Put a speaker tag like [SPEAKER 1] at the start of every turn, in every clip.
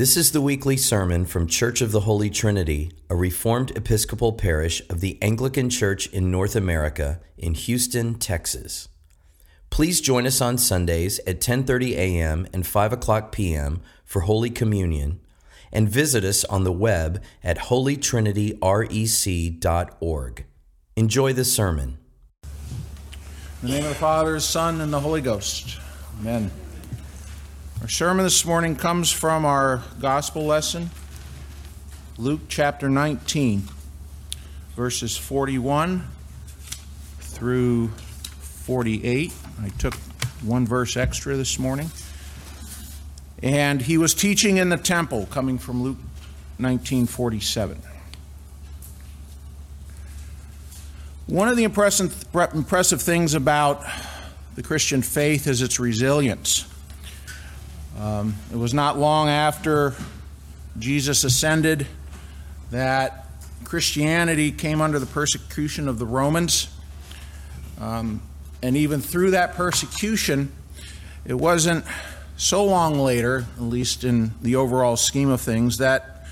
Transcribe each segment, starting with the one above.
[SPEAKER 1] This is the weekly sermon from Church of the Holy Trinity, a Reformed Episcopal parish of the Anglican Church in North America in Houston, Texas. Please join us on Sundays at 10:30 a.m. and 5 o'clock p.m. for Holy Communion, and visit us on the web at holytrinityrec.org. Enjoy the sermon.
[SPEAKER 2] In the name of the Father, Son, and the Holy Ghost. Amen. Our sermon this morning comes from our gospel lesson, Luke chapter 19, verses 41 through 48. I took one verse extra this morning. And he was teaching in the temple, coming from Luke 1947. One of the impressive, impressive things about the Christian faith is its resilience. Um, it was not long after Jesus ascended that Christianity came under the persecution of the Romans. Um, and even through that persecution, it wasn't so long later, at least in the overall scheme of things, that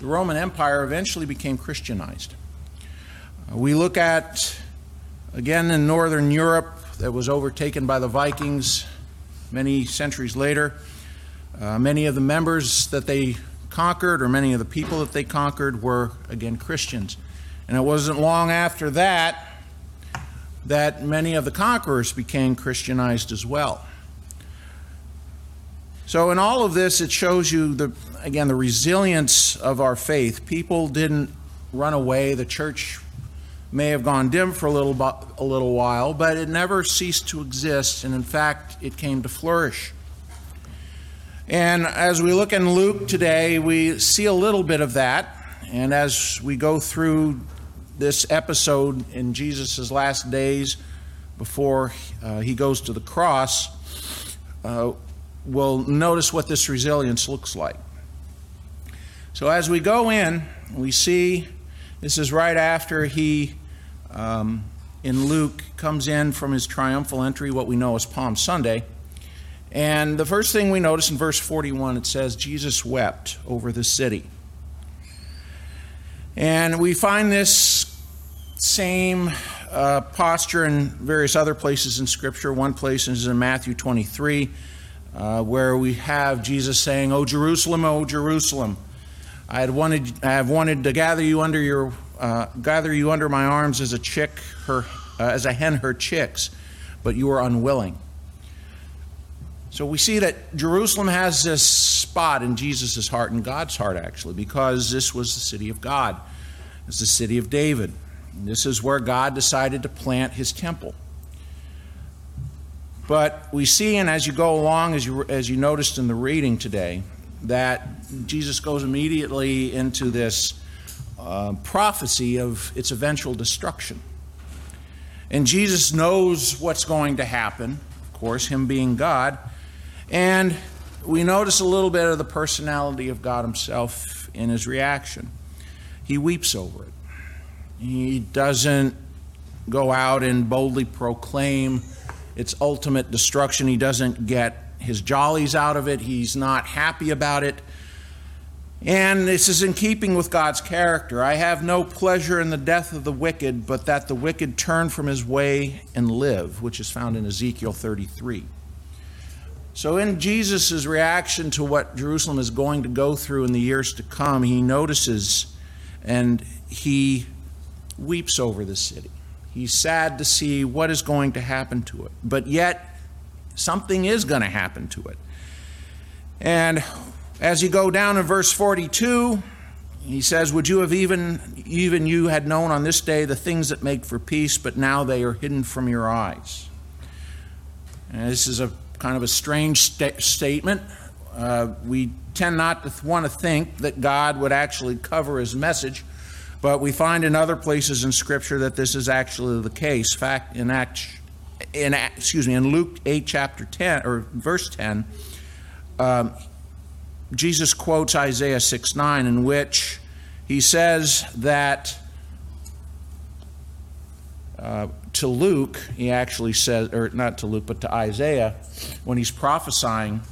[SPEAKER 2] the Roman Empire eventually became Christianized. Uh, we look at, again, in Northern Europe, that was overtaken by the Vikings many centuries later. Uh, many of the members that they conquered, or many of the people that they conquered, were again Christians. And it wasn't long after that that many of the conquerors became Christianized as well. So, in all of this, it shows you the again the resilience of our faith. People didn't run away. The church may have gone dim for a little a little while, but it never ceased to exist, and in fact, it came to flourish. And as we look in Luke today, we see a little bit of that. And as we go through this episode in Jesus' last days before uh, he goes to the cross, uh, we'll notice what this resilience looks like. So as we go in, we see this is right after he, um, in Luke, comes in from his triumphal entry, what we know as Palm Sunday. And the first thing we notice in verse 41, it says, Jesus wept over the city. And we find this same uh, posture in various other places in Scripture. One place is in Matthew 23, uh, where we have Jesus saying, "O Jerusalem, O Jerusalem, I had wanted, I have wanted to gather you under your, uh, gather you under my arms as a chick, her, uh, as a hen her chicks, but you were unwilling." So we see that Jerusalem has this spot in Jesus' heart and God's heart, actually, because this was the city of God. It's the city of David. And this is where God decided to plant his temple. But we see, and as you go along, as you, as you noticed in the reading today, that Jesus goes immediately into this uh, prophecy of its eventual destruction. And Jesus knows what's going to happen, of course, him being God. And we notice a little bit of the personality of God Himself in His reaction. He weeps over it. He doesn't go out and boldly proclaim its ultimate destruction. He doesn't get his jollies out of it. He's not happy about it. And this is in keeping with God's character. I have no pleasure in the death of the wicked, but that the wicked turn from his way and live, which is found in Ezekiel 33. So, in Jesus' reaction to what Jerusalem is going to go through in the years to come, he notices and he weeps over the city. He's sad to see what is going to happen to it. But yet, something is going to happen to it. And as you go down in verse 42, he says, Would you have even, even you had known on this day the things that make for peace, but now they are hidden from your eyes? And this is a kind of a strange st- statement. Uh, we tend not to th- want to think that God would actually cover his message, but we find in other places in Scripture that this is actually the case. In fact, in Acts, in excuse me, in Luke 8, chapter 10 or verse 10, um, Jesus quotes Isaiah 6 9, in which he says that uh, to Luke, he actually says, or not to Luke, but to Isaiah, when he's prophesying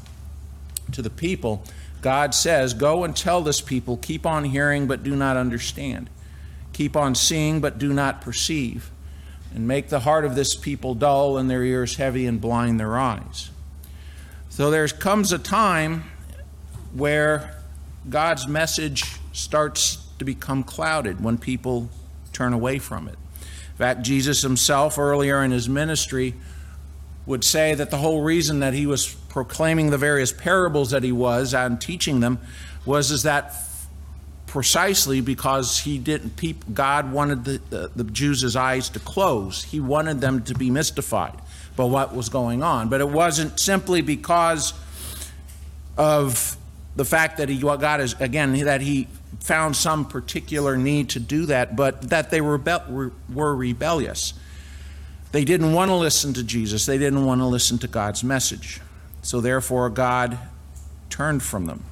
[SPEAKER 2] to the people, God says, Go and tell this people, keep on hearing but do not understand, keep on seeing but do not perceive, and make the heart of this people dull and their ears heavy and blind their eyes. So there comes a time where God's message starts to become clouded when people turn away from it. In fact, Jesus himself, earlier in his ministry, would say that the whole reason that he was proclaiming the various parables that he was and teaching them was is that precisely because he didn't peep, God wanted the, the, the Jews' eyes to close. He wanted them to be mystified by what was going on. But it wasn't simply because of the fact that he got his, again, that he found some particular need to do that, but that they were, were rebellious. They didn't want to listen to Jesus, they didn't want to listen to God's message. So therefore, God turned from them.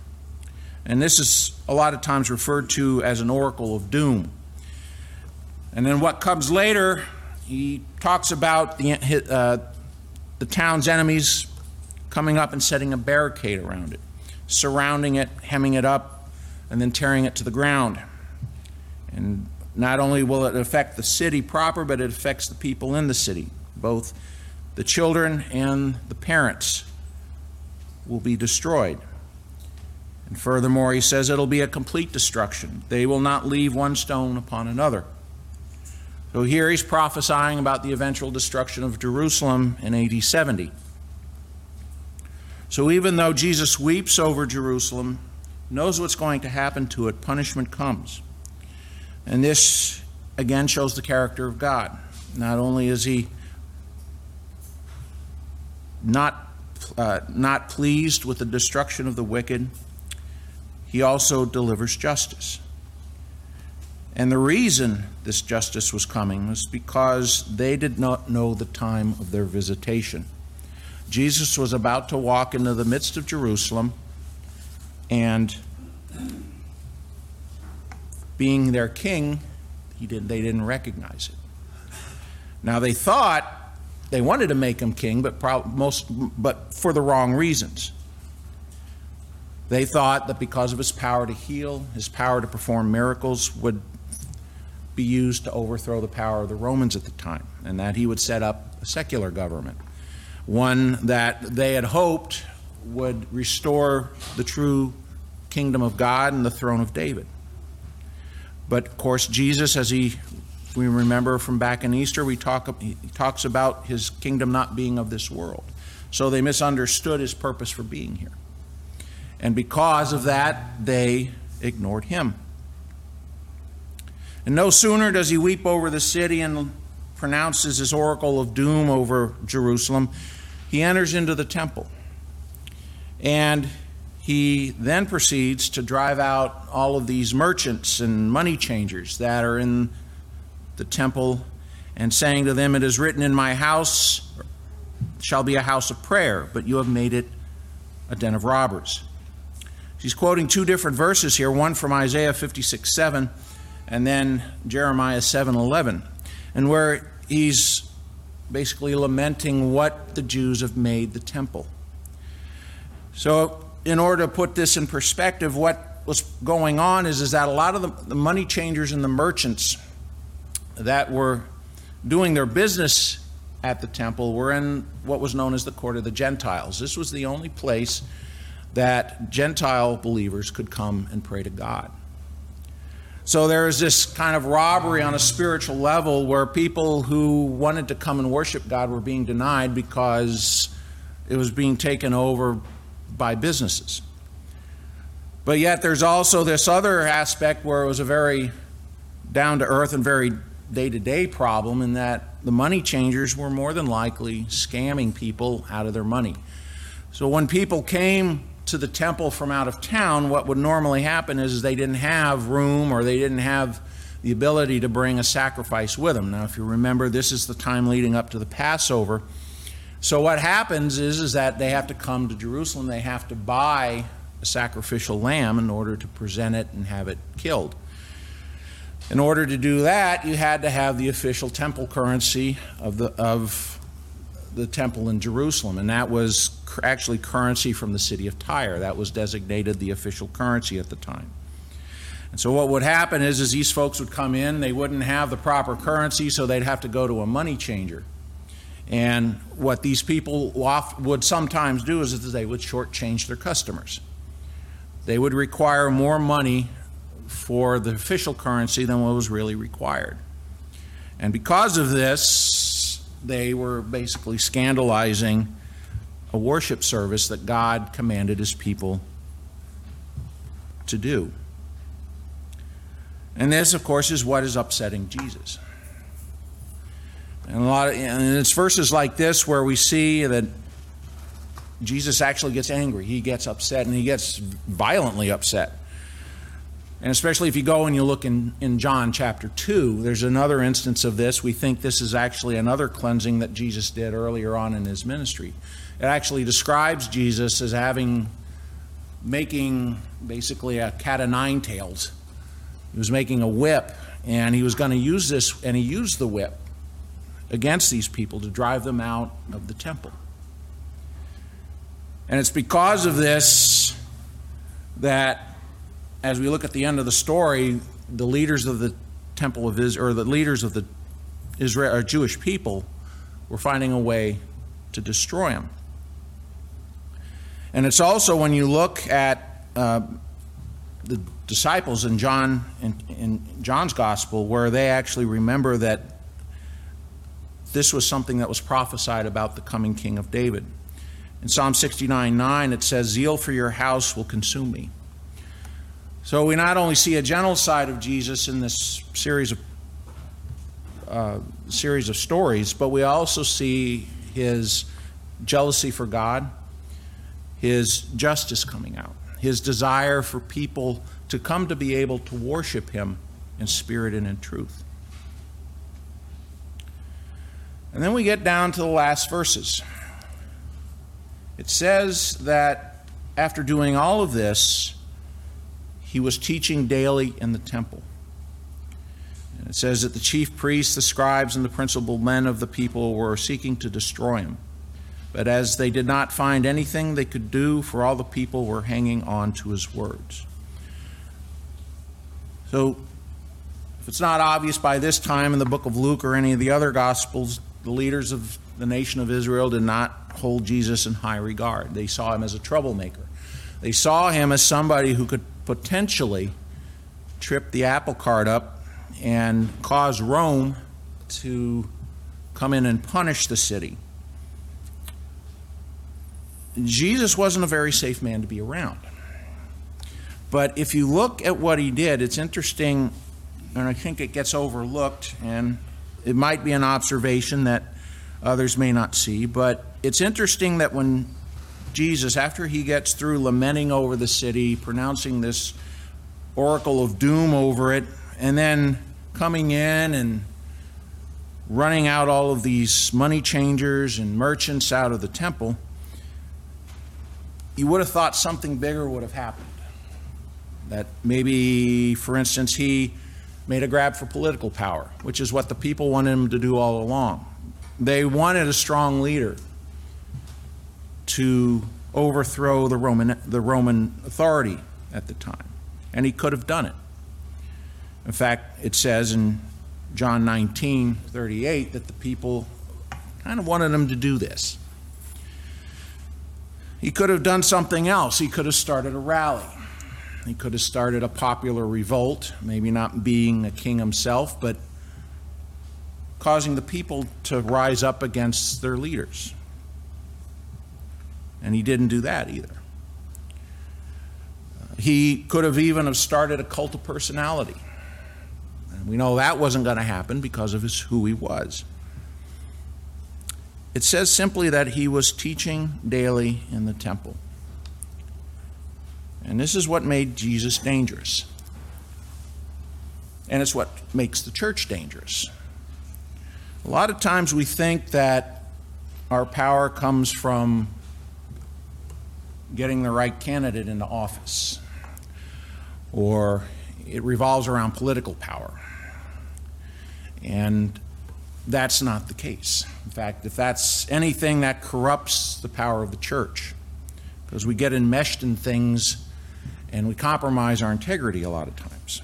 [SPEAKER 2] And this is a lot of times referred to as an oracle of doom. And then what comes later, he talks about the, uh, the town's enemies coming up and setting a barricade around it, surrounding it, hemming it up, and then tearing it to the ground. And not only will it affect the city proper, but it affects the people in the city. Both the children and the parents will be destroyed. And furthermore, he says it'll be a complete destruction. They will not leave one stone upon another. So here he's prophesying about the eventual destruction of Jerusalem in AD 70. So even though Jesus weeps over Jerusalem, knows what's going to happen to it, punishment comes. And this, again, shows the character of God. Not only is he not, uh, not pleased with the destruction of the wicked, he also delivers justice. And the reason this justice was coming was because they did not know the time of their visitation. Jesus was about to walk into the midst of Jerusalem and being their king, he did, they didn't recognize it. Now they thought they wanted to make him king, but most, but for the wrong reasons. They thought that because of his power to heal, his power to perform miracles would be used to overthrow the power of the Romans at the time, and that he would set up a secular government, one that they had hoped would restore the true kingdom of God and the throne of David. But of course, Jesus, as he we remember from back in Easter, we talk he talks about his kingdom not being of this world. So they misunderstood his purpose for being here. And because of that, they ignored him. And no sooner does he weep over the city and pronounces his oracle of doom over Jerusalem, he enters into the temple. And he then proceeds to drive out all of these merchants and money changers that are in the temple and saying to them, It is written in my house shall be a house of prayer, but you have made it a den of robbers. He's quoting two different verses here, one from Isaiah 56 7 and then Jeremiah 7 11, and where he's basically lamenting what the Jews have made the temple. So in order to put this in perspective, what was going on is, is that a lot of the, the money changers and the merchants that were doing their business at the temple were in what was known as the court of the Gentiles. This was the only place that Gentile believers could come and pray to God. So there is this kind of robbery on a spiritual level where people who wanted to come and worship God were being denied because it was being taken over by businesses. But yet, there's also this other aspect where it was a very down to earth and very day to day problem in that the money changers were more than likely scamming people out of their money. So when people came to the temple from out of town, what would normally happen is they didn't have room or they didn't have the ability to bring a sacrifice with them. Now, if you remember, this is the time leading up to the Passover. So what happens is, is that they have to come to Jerusalem, they have to buy a sacrificial lamb in order to present it and have it killed. In order to do that, you had to have the official temple currency of the, of the temple in Jerusalem, and that was actually currency from the city of Tyre. That was designated the official currency at the time. And so what would happen is, is these folks would come in, they wouldn't have the proper currency, so they'd have to go to a money changer. And what these people would sometimes do is that they would shortchange their customers. They would require more money for the official currency than what was really required. And because of this, they were basically scandalizing a worship service that God commanded his people to do. And this, of course, is what is upsetting Jesus. And a lot of, and it's verses like this where we see that Jesus actually gets angry. He gets upset, and he gets violently upset. And especially if you go and you look in, in John chapter 2, there's another instance of this. We think this is actually another cleansing that Jesus did earlier on in his ministry. It actually describes Jesus as having, making basically a cat o' nine tails. He was making a whip, and he was going to use this, and he used the whip against these people to drive them out of the temple. And it's because of this that as we look at the end of the story, the leaders of the temple of Israel, or the leaders of the Israel or Jewish people, were finding a way to destroy him. And it's also when you look at uh, the disciples in John in, in John's gospel, where they actually remember that this was something that was prophesied about the coming king of David. In Psalm 69 9, it says, Zeal for your house will consume me. So we not only see a gentle side of Jesus in this series of uh, series of stories, but we also see his jealousy for God, his justice coming out, his desire for people to come to be able to worship him in spirit and in truth. And then we get down to the last verses. It says that after doing all of this, he was teaching daily in the temple. And it says that the chief priests, the scribes, and the principal men of the people were seeking to destroy him. But as they did not find anything they could do, for all the people were hanging on to his words. So, if it's not obvious by this time in the book of Luke or any of the other Gospels, the leaders of the nation of Israel did not hold Jesus in high regard. They saw him as a troublemaker. They saw him as somebody who could potentially trip the apple cart up and cause Rome to come in and punish the city. Jesus wasn't a very safe man to be around. But if you look at what he did, it's interesting, and I think it gets overlooked, and it might be an observation that others may not see, but it's interesting that when Jesus, after he gets through lamenting over the city, pronouncing this oracle of doom over it, and then coming in and running out all of these money changers and merchants out of the temple, you would have thought something bigger would have happened. That maybe, for instance, he made a grab for political power, which is what the people wanted him to do all along. They wanted a strong leader to overthrow the Roman, the Roman authority at the time. And he could have done it. In fact, it says in John 19 38 that the people kind of wanted him to do this. He could have done something else. He could have started a rally. He could have started a popular revolt, maybe not being a king himself, but causing the people to rise up against their leaders. And he didn't do that either. Uh, he could have even have started a cult of personality. And we know that wasn't going to happen because of his, who he was. It says simply that he was teaching daily in the temple. And this is what made Jesus dangerous. And it's what makes the church dangerous. A lot of times we think that our power comes from getting the right candidate into office, or it revolves around political power. And that's not the case. In fact, if that's anything, that corrupts the power of the church because we get enmeshed in things and we compromise our integrity a lot of times.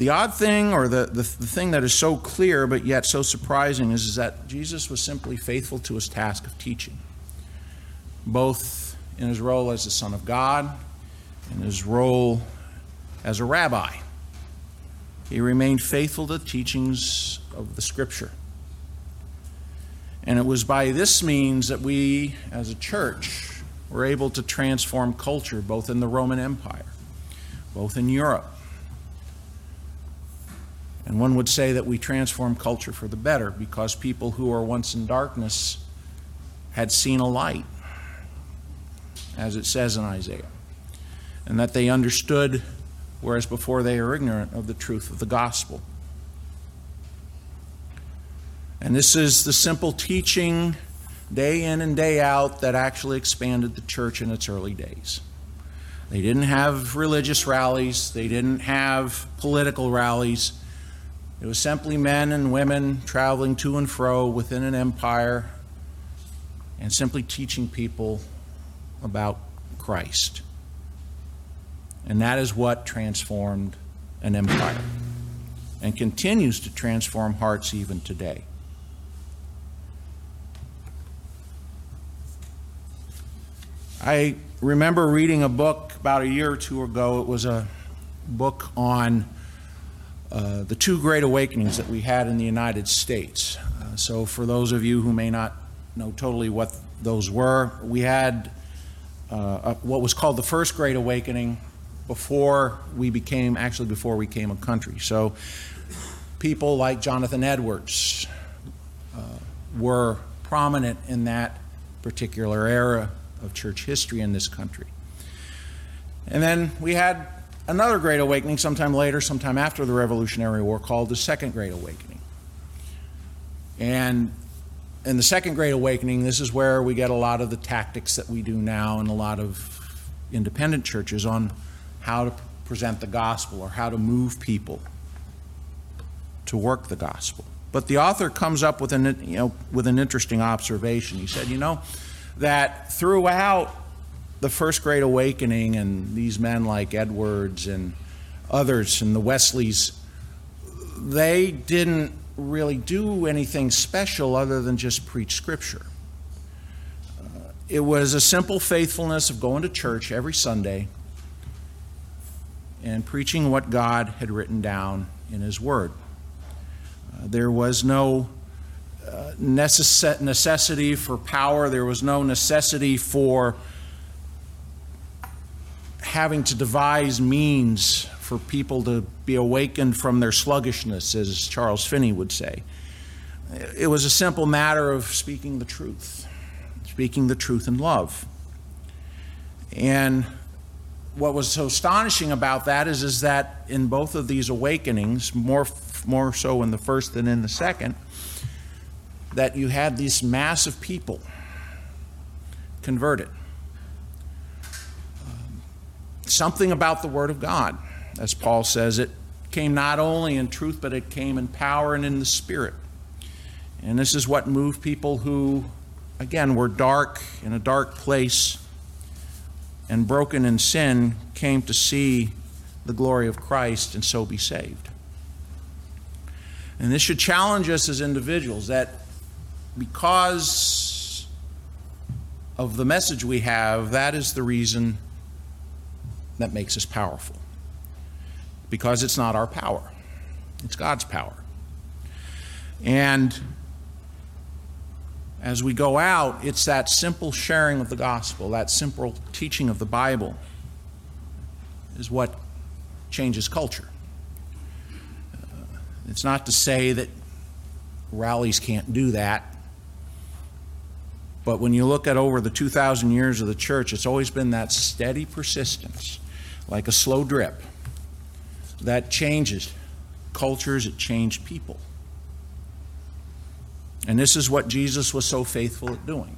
[SPEAKER 2] The odd thing, or the, the, the, thing that is so clear but yet so surprising, is, is that Jesus was simply faithful to his task of teaching, both in his role as the Son of God and his role as a rabbi. He remained faithful to the teachings of the Scripture. And it was by this means that we, as a church, were able to transform culture both in the Roman Empire, both in Europe, and one would say that we transform culture for the better because people who were once in darkness had seen a light, as it says in Isaiah, and that they understood, whereas before they were ignorant of the truth of the gospel. And this is the simple teaching day in and day out that actually expanded the church in its early days. They didn't have religious rallies, they didn't have political rallies. It was simply men and women traveling to and fro within an empire and simply teaching people about Christ. And that is what transformed an empire and continues to transform hearts even today. I remember reading a book about a year or two ago. It was a book on uh, the two great awakenings that we had in the United States. Uh, so, for those of you who may not know totally what those were, we had uh, what was called the First Great Awakening before we became, actually, before we became a country. So, people like Jonathan Edwards uh, were prominent in that particular era of church history in this country. And then we had another Great Awakening sometime later, sometime after the Revolutionary War, called the Second Great Awakening. And in the Second Great Awakening, this is where we get a lot of the tactics that we do now in a lot of independent churches on how to present the gospel or how to move people to work the gospel. But the author comes up with an, you know, with an interesting observation. He said, you know, that throughout the First Great Awakening and these men like Edwards and others and the Wesleys, they didn't really do anything special other than just preach Scripture. Uh, it was a simple faithfulness of going to church every Sunday and preaching what God had written down in His Word. Uh, there was no necess- necessity for power, there was no necessity for having to devise means for people to be awakened from their sluggishness, as Charles Finney would say. It was a simple matter of speaking the truth, speaking the truth in love. And what was so astonishing about that is, is that in both of these awakenings, more, more so in the first than in the second, that you had these massive people converted um, something about the Word of God. As Paul says, it came not only in truth, but it came in power and in the Spirit. And this is what moved people who, again, were dark in a dark place and broken in sin, came to see the glory of Christ and so be saved. And this should challenge us as individuals that because of the message we have, that is the reason that makes us powerful. Because it's not our power, it's God's power. And as we go out, it's that simple sharing of the gospel, that simple teaching of the Bible, is what changes culture. Uh, it's not to say that rallies can't do that. But when you look at over the 2,000 years of the church, it's always been that steady persistence like a slow drip that changes cultures, it changed people. And this is what Jesus was so faithful at doing.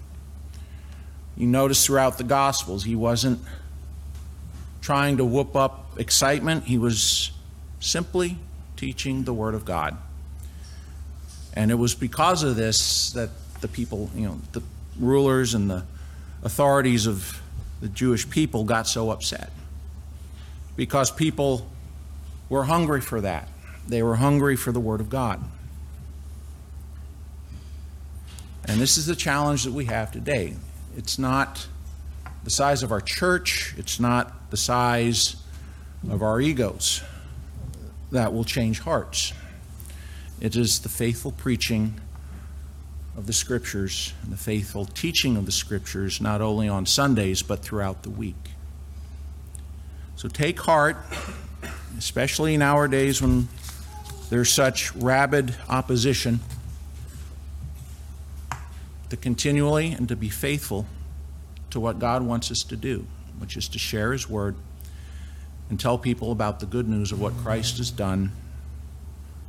[SPEAKER 2] You notice throughout the Gospels, he wasn't trying to whoop up excitement, he was simply teaching the Word of God. And it was because of this that the people, you know, the rulers and the authorities of the Jewish people got so upset. Because people were hungry for that. They were hungry for the Word of God. And this is the challenge that we have today. It's not the size of our church, it's not the size of our egos that will change hearts. It is the faithful preaching of the Scriptures and the faithful teaching of the Scriptures, not only on Sundays, but throughout the week. So take heart, especially nowadays when there's such rabid opposition, to continually and to be faithful to what God wants us to do, which is to share His Word and tell people about the good news of what Christ has done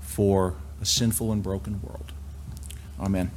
[SPEAKER 2] for a sinful and broken world. Amen.